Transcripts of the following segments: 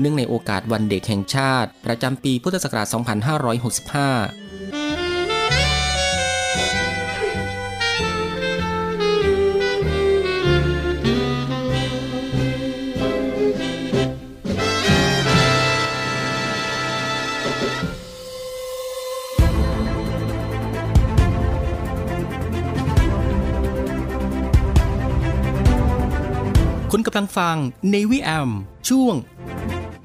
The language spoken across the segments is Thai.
เนื่องในโอกาสวันเด็กแห่งชาติ ประจำปีพุทธศักราช 2565คุณกำลังฟัง Navy AM ช่วง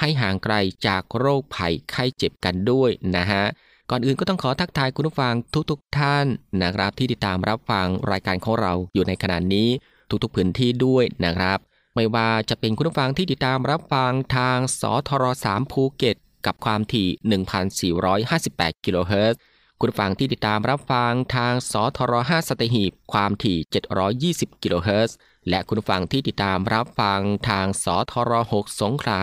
ให้ห่างไกลจากโรคภัยไข้เจ็บกันด้วยนะฮะก่อนอื่นก็ต้องขอทักทายคุณผู้ฟังทุกๆทท่านนะครับ ที่ติดตามรับฟังรายการของเราอยู่ในขณะนี้ทุกๆพื้นที่ด้วยนะครับ ไม่ว่าจะเป็นคุณผู้ฟังที่ติดตามรับฟังทางสทร3ภูเก็ตกับความถี่ 1,458 กิโลเฮิรตซ์คุณผู้ฟังที่ติดตามรับฟังทางสทร5สตหีบความถี่ 720 กิโลเฮิรตซ์และคุณผู้ฟังที่ติดตามรับฟังทางสทร6สงขลา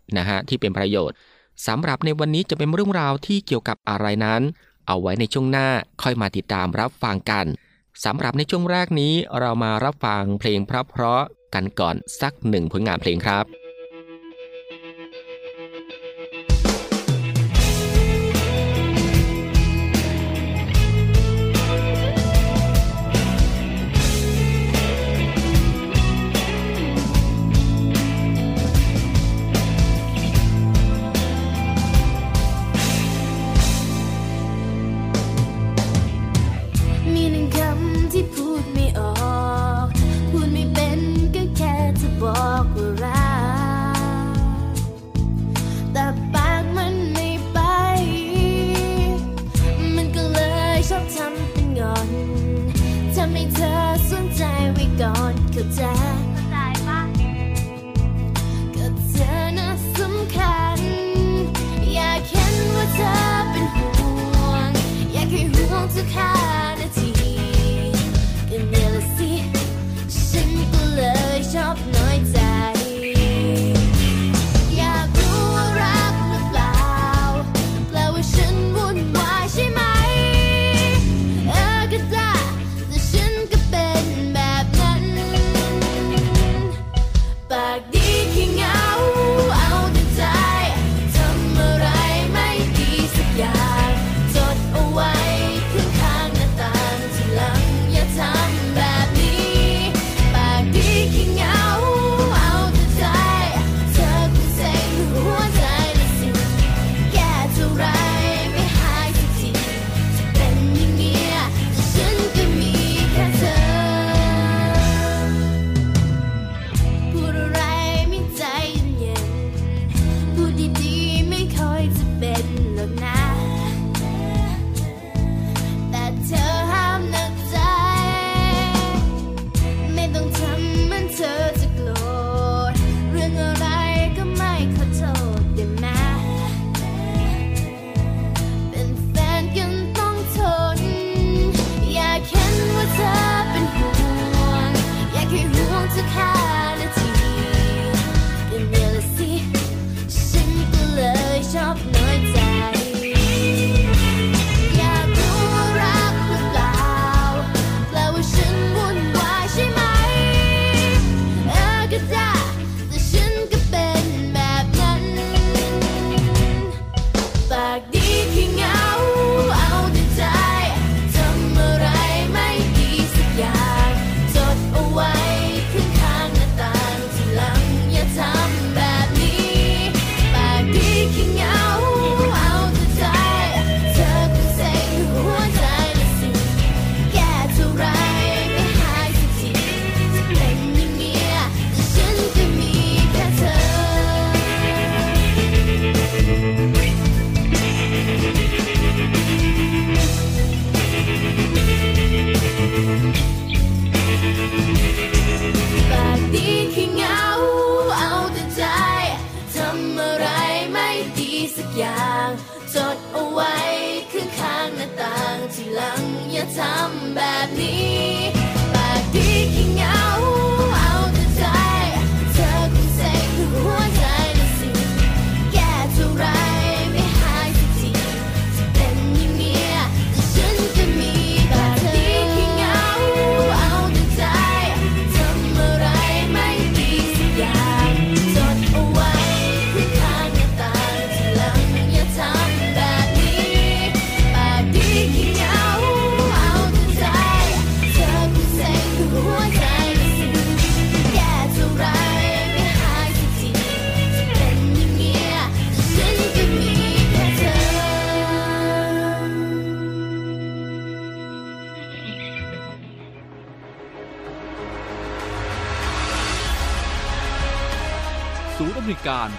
นะฮะที่เป็นประโยชน์สำหรับในวันนี้จะเป็นเรื่องราวที่เกี่ยวกับอะไรนั้น เอาไว้ในช่วงหน้าค่อยมาติดตามรับฟังกันสำหรับในช่วงแรกนี้เรามารับฟังเพลงเพราะๆกันก่อนสักหนึ่งผลงานเพลงครับ gone, could die.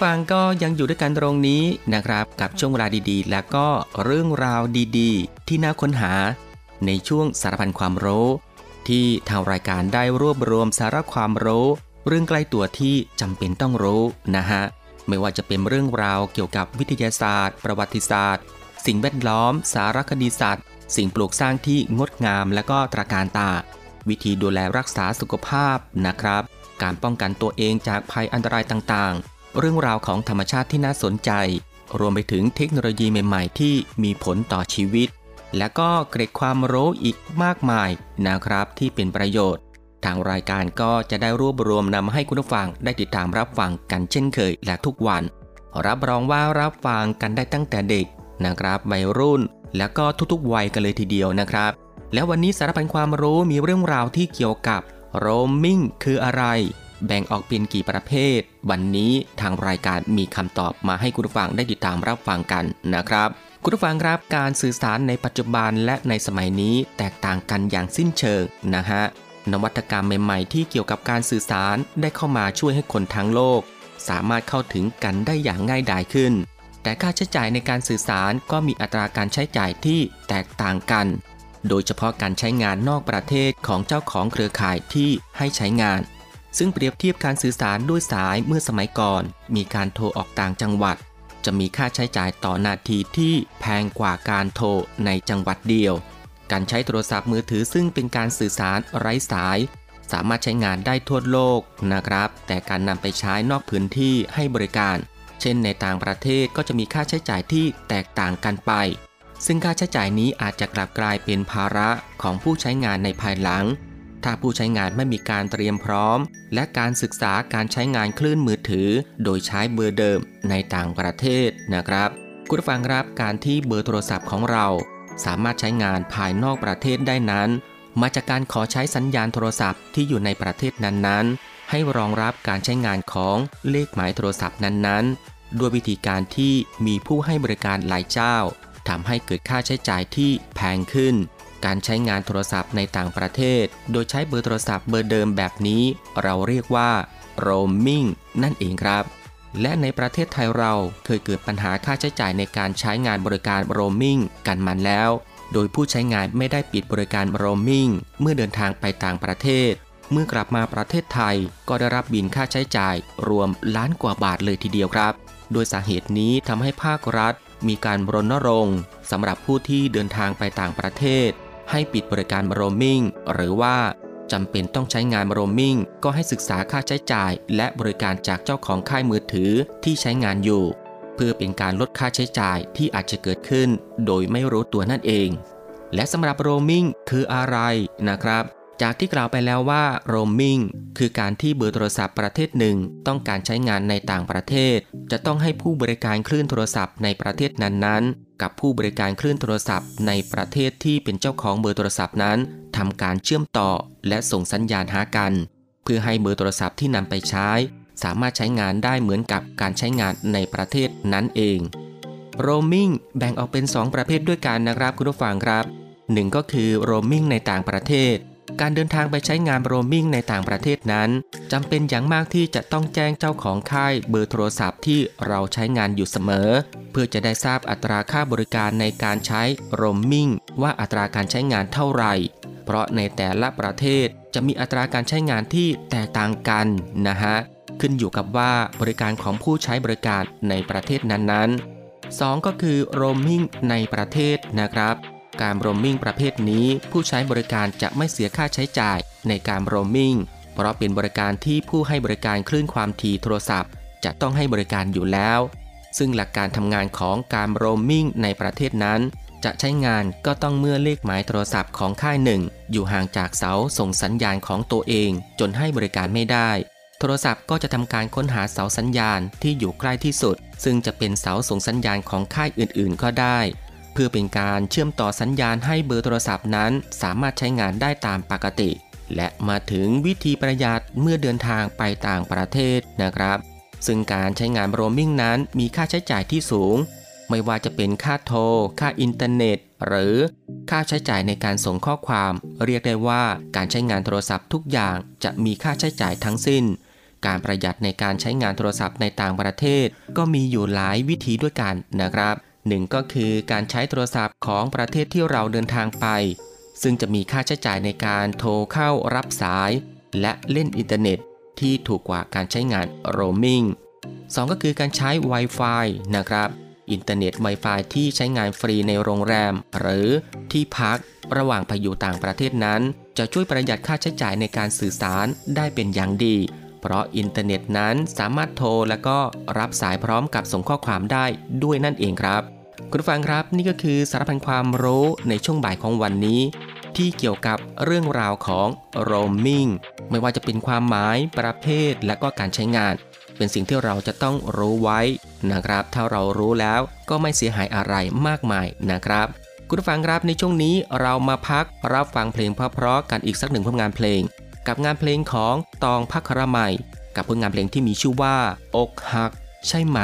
ผู้ฟังก็ยังอยู่ด้วยกันตรงนี้นะครับ กับช่วงเวลาดีๆ และก็เรื่องราวดีๆ ที่น่าค้นหา ในช่วงสารพันความรู้ ที่ทางรายการได้รวบรวมสาระความรู้ เรื่องใกล้ตัวที่จำเป็นต้องรู้นะฮะไม่ว่าจะเป็นเรื่องราวเกี่ยวกับวิทยาศาสตร์ ประวัติศาสตร์ สิ่งแวดล้อม สารคดีสัตว์สิ่งปลูกสร้างที่งดงามและก็ตระการตา วิธีดูแลรักษาสุขภาพนะครับ การป้องกันตัวเองจากภัยอันตรายต่างๆ เรื่องราวของธรรมชาติที่น่าสนใจ รวมไปถึงเทคโนโลยีใหม่ๆ ที่มีผลต่อชีวิต และก็เกร็ดความรู้อีกมากมายนะครับที่เป็นประโยชน์ ทางรายการก็จะได้รวบรวมนำมาให้คุณผู้ฟังได้ติดตามรับฟังกันเช่นเคยและทุกวัน รับรองว่ารับฟังกันได้ตั้งแต่เด็กนะครับวัยรุ่น แล้วก็ทุกๆวัยกันเลยทีเดียวนะครับ แล้ววันนี้สารพันความรู้มีเรื่องราวที่เกี่ยวกับโรมมิ่งคืออะไร แบ่งออกเป็นกี่ประเภท วันนี้ทางรายการมีคำตอบมาให้คุณผู้ฟังได้ติดตามรับฟังกันนะครับคุณผู้ฟังครับการสื่อสารในปัจจุบันและในสมัยนี้แตกต่างกันอย่างสิ้นเชิงนะฮะนวัตกรรมใหม่ๆ ที่เกี่ยวกับการสื่อสารได้เข้ามาช่วยให้คนทั้งโลก สามารถเข้าถึงกันได้อย่างง่ายดายขึ้น แต่ค่าใช้จ่ายในการสื่อสารก็มีอัตราการใช้จ่ายที่แตกต่างกัน โดยเฉพาะการใช้งานนอกประเทศของเจ้าของเครือข่ายที่ให้ใช้งาน ซึ่งเปรียบเทียบการสื่อสารด้วยสายเมื่อสมัยก่อน มีการโทรออกต่างจังหวัด จะมีค่าใช้จ่ายต่อนาทีที่แพงกว่าการโทรในจังหวัดเดียว การใช้โทรศัพท์มือถือซึ่งเป็นการสื่อสารไร้สาย สามารถใช้งานได้ทั่วโลกนะครับ แต่การนำไปใช้นอกพื้นที่ให้บริการ เช่นในต่างประเทศก็จะมีค่าใช้จ่ายที่แตกต่างกันไป ซึ่งค่าใช้จ่ายนี้อาจจะกลับกลายเป็นภาระของผู้ใช้งานในภายหลัง ถ้าผู้ใช้งานไม่มีการเตรียมพร้อม และการศึกษาการใช้งานคลื่นมือถือ โดยใช้เบอร์เดิมในต่างประเทศนะครับ คุณฟังครับการที่เบอร์โทรศัพท์ของเรา สามารถใช้งานภายนอกประเทศได้นั้น มาจากการขอใช้สัญญาณโทรศัพท์ที่อยู่ในประเทศนั้นๆ ให้รองรับการใช้งานของเลขหมายโทรศัพท์นั้นๆ ด้วยวิธีการที่มีผู้ให้บริการหลายเจ้าทำให้เกิดค่าใช้จ่ายที่แพงขึ้น การใช้งานโทรศัพท์ในต่างประเทศ โดยใช้เบอร์โทรศัพท์เบอร์เดิมแบบนี้ เราเรียกว่า roaming นั่นเองครับ และในประเทศไทยเราเคยเกิดปัญหาค่าใช้จ่ายในการใช้งานบริการ roaming กันมาแล้ว โดยผู้ใช้งานไม่ได้ปิดบริการ roaming เมื่อเดินทางไปต่างประเทศ เมื่อกลับมาประเทศไทยก็ได้รับบินค่าใช้จ่าย รวมล้านกว่าบาทเลยทีเดียวครับ โดยสาเหตุนี้ทำให้ภาครัฐมีการรณรงค์สำหรับผู้ที่เดินทางไปต่างประเทศ ให้ปิดบริการ roaming หรือว่าจำเป็นต้องใช้งาน roaming ก็ให้ศึกษาค่าใช้จ่าย และบริการจากเจ้าของค่ายมือถือที่ใช้งานอยู่ เพื่อเป็นการลดค่าใช้จ่ายที่อาจจะเกิดขึ้น โดยไม่รู้ตัวนั่นเอง และสำหรับ roaming คืออะไรนะครับ จากที่กล่าวไปแล้วว่า roaming คือการที่เบอร์โทรศัพท์ประเทศหนึ่ง ต้องการใช้งานในต่างประเทศ จะต้องให้ผู้บริการคลื่นโทรศัพท์ในประเทศนั้นๆ กับผู้บริการคลื่นโทรศัพท์ ในประเทศที่เป็นเจ้าของเบอร์โทรศัพท์นั้นทำการเชื่อมต่อและส่งสัญญาณหากัน เพื่อให้เบอร์โทรศัพท์ที่นำไปใช้ สามารถใช้งานได้เหมือนกับการใช้งานในประเทศนั้นเอง roaming แบ่งออกเป็น 2 ประเภทด้วยกันนะครับคุณผู้ฟังครับหนึ่งก็คือ roaming ในต่างประเทศ การเดินทางไปใช้งาน roaming ในต่างประเทศนั้นจำเป็นอย่างมากที่จะต้องแจ้งเจ้าของค่ายเบอร์โทรศัพท์ที่เราใช้งานอยู่เสมอ เพื่อจะได้ทราบอัตราค่าบริการในการใช้ roaming ว่าอัตราการใช้งานเท่าไหร่ เพราะในแต่ละประเทศจะมีอัตราการใช้งานที่แตกต่างกันนะฮะขึ้นอยู่กับว่าบริการของผู้ใช้บริการในประเทศนั้นๆ 2 ก็คือ roaming ในประเทศนะครับ การ roaming ประเภทนี้ผู้ใช้บริการจะไม่เสียค่าใช้จ่ายในการ roaming เพราะเป็นบริการที่ผู้ให้บริการคลื่นความถี่โทรศัพท์ จะต้องให้บริการอยู่แล้ว ซึ่งหลักการทำงานของการ roaming ในประเทศนั้น จะใช้งานก็ต้องเมื่อเลขหมายโทรศัพท์ของค่ายหนึ่งอยู่ห่างจากเสาส่งสัญญาณของตัวเอง จนให้บริการไม่ได้โทรศัพท์ก็จะทำการค้นหาเสาสัญญาณที่อยู่ใกล้ที่สุด ซึ่งจะเป็นเสาส่งสัญญาณของค่ายอื่นๆ ก็ได้ เพื่อเป็นการเชื่อมต่อสัญญาณให้เบอร์โทรศัพท์นั้น สามารถใช้งานได้ตามปกติ และมาถึงวิธีประหยัดเมื่อเดินทางไปต่างประเทศนะครับ ซึ่งการใช้งานโรมมิ่งนั้นมีค่าใช้จ่ายที่สูง ไม่ว่าจะเป็นค่าโทร ค่าอินเทอร์เน็ต หรือค่าใช้จ่ายในการส่งข้อความ เรียกได้ว่าการใช้งานโทรศัพท์ทุกอย่างจะมีค่าใช้จ่ายทั้งสิ้นการประหยัดในการใช้งานโทรศัพท์ในต่างประเทศ ก็มีอยู่หลายวิธีด้วยกันนะครับ หนึ่งก็คือการใช้โทรศัพท์ของประเทศที่เราเดินทางไป ซึ่งจะมีค่าใช้จ่ายในการโทรเข้ารับสาย และเล่นอินเทอร์เน็ตที่ถูกกว่าการใช้งาน roaming 2ก็คือการใช้ Wi-Fi นะครับ อินเทอร์เน็ต Wi-Fi ที่ใช้งานฟรีในโรงแรม หรือที่พักระหว่างไปอยู่ต่างประเทศนั้น จะช่วยประหยัดค่าใช้จ่ายในการสื่อสารได้เป็นอย่างดี เพราะอินเทอร์เน็ตนั้นสามารถโทรและก็รับสายพร้อมกับส่งข้อความได้ด้วยนั่นเองครับ คุณฟังครับนี่ก็คือสารพันความรู้ในช่วงบ่ายของวันนี้ ที่เกี่ยวกับเรื่องราวของ roaming ไม่ว่าจะเป็นความหมายประเภทและก็การใช้งาน เป็นสิ่งที่เราจะต้องรู้ไว้นะครับ ถ้าเรารู้แล้วก็ไม่เสียหายอะไรมากมายนะครับคุณฟังครับในช่วงนี้เรามาพักรับฟังเพลงเพราะๆกันอีกสักหนึ่งผลงานเพลง กับงานเพลงของตองพักครมัยกับผลงานเพลงที่มีชื่อว่า อกหัก ใช่ไหม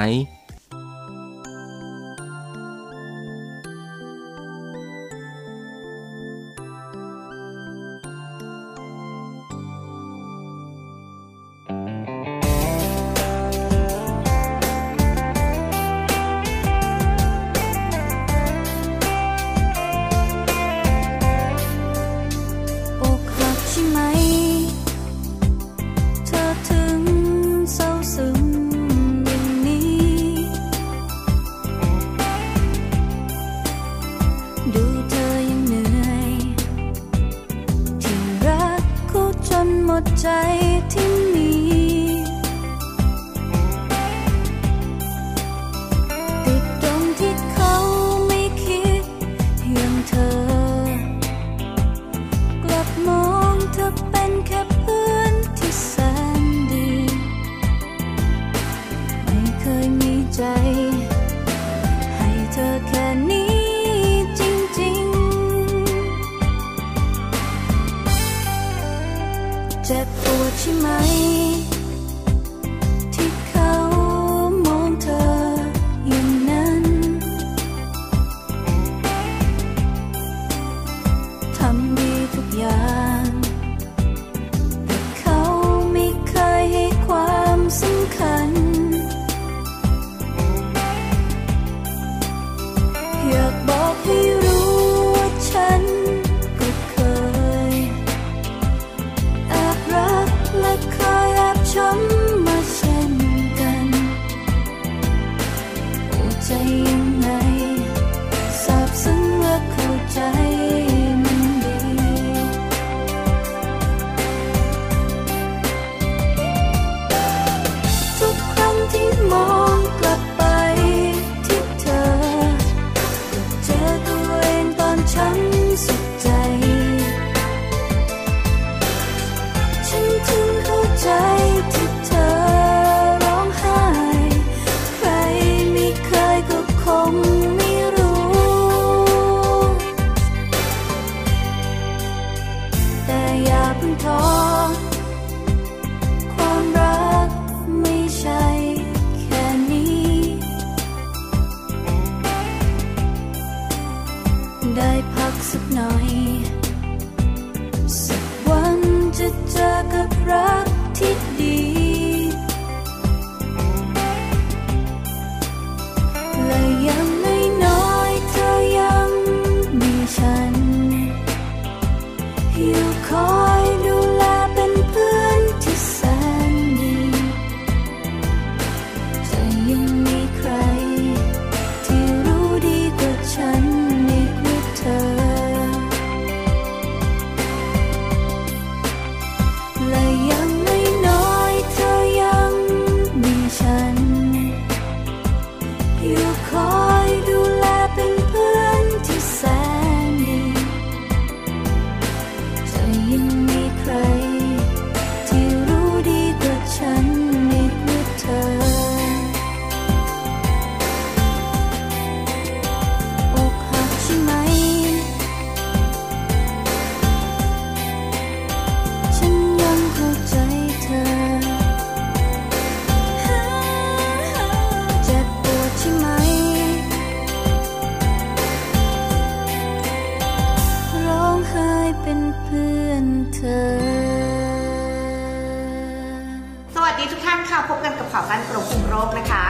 ค่ะพบกันกับข่าวสั้นกรมคุมโรคนะคะ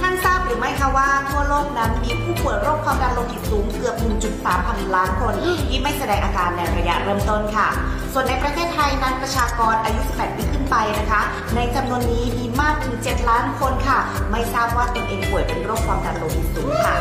ท่านทราบหรือไม่คะว่าทั่วโลกนั้นมีผู้ป่วยโรคความดันโลหิตสูงเกือบ 1.3 พันล้านคน ที่ไม่แสดงอาการในระยะเริ่มต้นค่ะ ส่วนในประเทศไทยนั้นประชากรอายุ 18 ปีขึ้นไปนะคะ ในจำนวนนี้มีมากถึง 7 ล้านคนค่ะ ไม่ทราบว่าตนเองป่วยเป็นโรคความดันโลหิตสูงค่ะ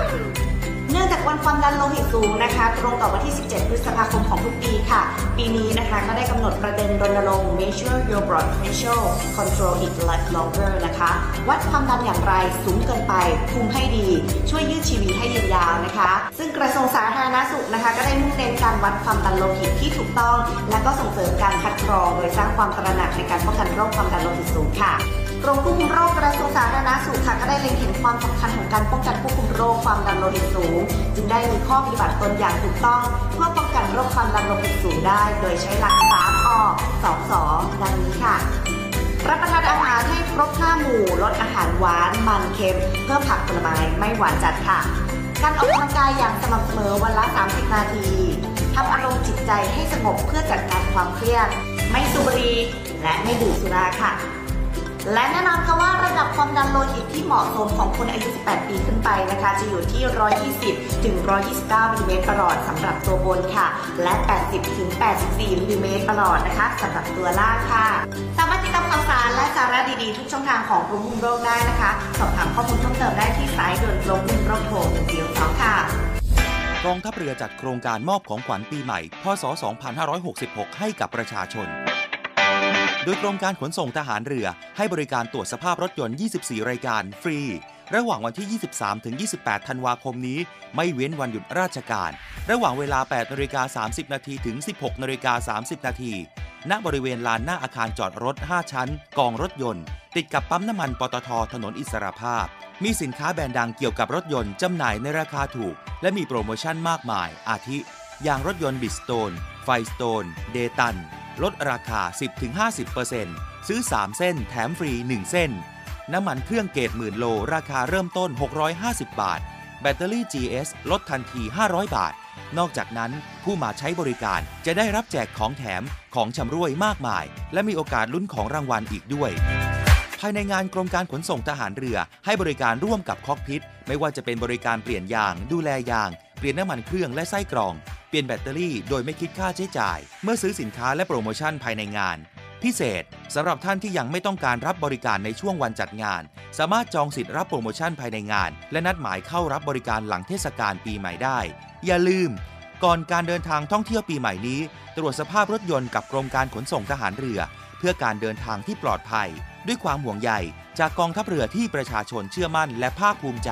เนื่องจากวันความดันโลหิตสูงนะคะ ตรงกับวันที่ 17 พฤษภาคมของทุกปีค่ะ ปีนี้นะคะก็ได้กำหนดประเด็นรณรงค์ Measure Your Blood Pressure Control It Life Longer นะคะ วัดความดันอย่างไรสูงเกินไปคุมให้ดี ช่วยยืดชีวิตให้ยืนยาวนะคะ ซึ่งกระทรวงสาธารณสุขนะคะ ก็ได้มุ่งเน้นการวัดความดันโลหิตที่ถูกต้อง และก็ส่งเสริมการคัดกรอง โดยสร้างความตระหนักในการป้องกันโรคความดันโลหิตสูงค่ะ กรมควบคุมโรคกระทรวงสาธารณสุขค่ะก็ได้เล็งเห็นความสำคัญของการป้องกันควบคุมโรคความดันโลหิตสูง จึงได้มีข้อปฏิบัติตนอย่างถูกต้อง เพื่อป้องกันโรคความดันโลหิตสูงได้ โดยใช้หลัก3อ2 2ดังนี้ค่ะ รับประทานอาหารให้ครบ5หมู่ลดอาหารหวานมันเค็มเพิ่มผักผลไม้ไม่หวานจัดค่ะ การออกกำลังกายอย่างสม่ำเสมอวันละ 30 นาทีทำอารมณ์จิตใจให้สงบเพื่อจัดการความเครียดไม่สูบบุหรี่และไม่ดื่มสุราค่ะ และแน่นอนค่ะว่าระดับความดันโลหิตที่เหมาะสมของคนอายุ 18 ปีขึ้นไปนะคะ จะอยู่ที่ 120 ถึง 129มิลลิเมตรประหลอดสำหรับตัวบนค่ะ และ 80 ถึง 84มิลลิเมตรประหลอดนะคะสำหรับตัวล่างค่ะ สามารถติดตามข่าวสารและสาระดีๆ ทุกช่องทางของกรมคุมโรคได้นะคะ สอบถามข้อมูลเพิ่มเติมได้ที่สายด่วนกรมคุมโรคโทร142ค่ะกองทัพเรือจัดโครงการมอบของขวัญปีใหม่ พศ 2566 ให้กับประชาชน โดยกรมการขนส่งทหารเรือ ให้บริการตรวจสภาพรถยนต์ 24 รายการฟรี ระหว่างวันที่ 23 ถึง 28 ธันวาคมนี้ ไม่เว้นวันหยุดราชการ ระหว่างเวลา 8นาฬิกา30 นาทีถึง 16นาฬิกา30 นาทีณบริเวณลานหน้าอาคารจอดรถ 5 ชั้น กองรถยนต์ ติดกับปั๊มน้ำมันปตทถนนอิสรภาพ มีสินค้าแบรนด์ดังเกี่ยวกับรถยนต์จำหน่ายในราคาถูก และมีโปรโมชั่นมากมาย อาทิ อย่างรถยนต์บิสโตน ไฟสโตน เดตัน ลดราคา 10-50%ซื้อ 3 เส้นแถมฟรี 1 เส้น น้ำมันเครื่องเกรดหมื่นโล ราคาเริ่มต้น 650 บาท แบตเตอรี่ GS ลดทันที 500 บาท นอกจากนั้นผู้มาใช้บริการจะได้รับแจกของแถมของชำร่วยมากมาย และมีโอกาสลุ้นของรางวัลอีกด้วยภายในงานกรมการขนส่งทหารเรือ ให้บริการร่วมกับ Cockpit ไม่ว่าจะเป็นบริการเปลี่ยนยาง ดูแลยาง เปลี่ยนน้ำมันเครื่องและไส้กรอง เปลี่ยนแบตเตอรี่โดยไม่คิดค่าใช้จ่าย เมื่อซื้อสินค้าและโปรโมชั่นภายในงาน พิเศษสำหรับท่านที่ยังไม่ต้องการรับบริการในช่วงวันจัดงาน สามารถจองสิทธิ์รับโปรโมชั่นภายในงาน และนัดหมายเข้ารับบริการหลังเทศกาลปีใหม่ได้ อย่าลืม ก่อนการเดินทางท่องเที่ยวปีใหม่นี้ ตรวจสภาพรถยนต์กับกรมการขนส่งทหารเรือ เพื่อการเดินทางที่ปลอดภัย ด้วยความห่วงใยจากกองทัพเรือที่ประชาชนเชื่อมั่นและภาคภูมิใจ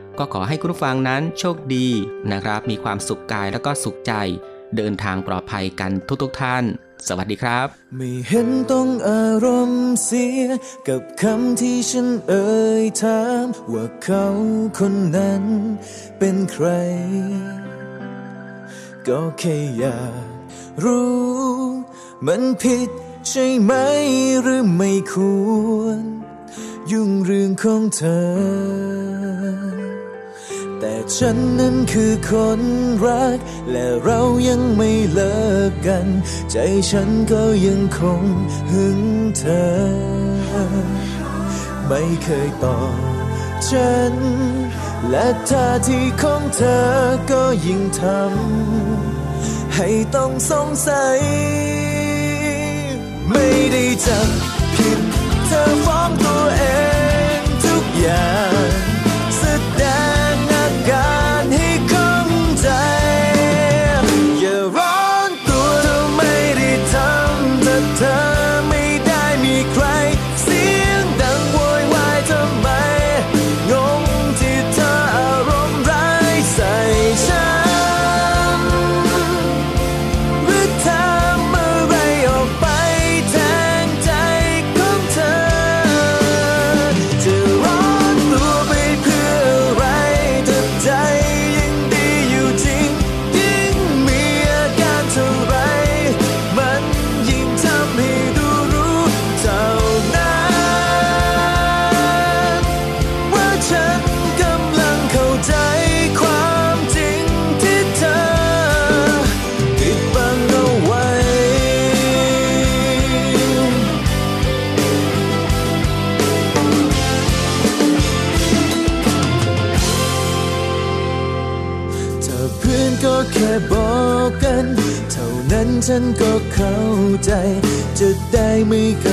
ก็ขอให้คุณผู้ฟังนั้นโชคดีนะครับ มีความสุขกายแล้วก็สุขใจ เดินทางปลอดภัยกันทุกๆท่าน สวัสดีครับ ไม่เห็นต้องอารมณ์เสีย กับคำที่ฉันเอ่ยถามว่าเขาคนนั้นเป็นใคร ก็แค่อยากรู้ มันผิดใช่ไหมหรือไม่ควร ยุ่งเรื่องของเธอ แต่ฉันนั้นคือคนรัก และเรายังไม่เลิกกัน ใจฉันก็ยังคงหึงเธอ ไม่เคยตอบฉัน และท่าทีของเธอก็ยิ่งทำให้ต้องสงสัย ไม่ได้จับผิดเธอฟ้องตัวเองทุกอย่าง ใจ จะได้ไม่เค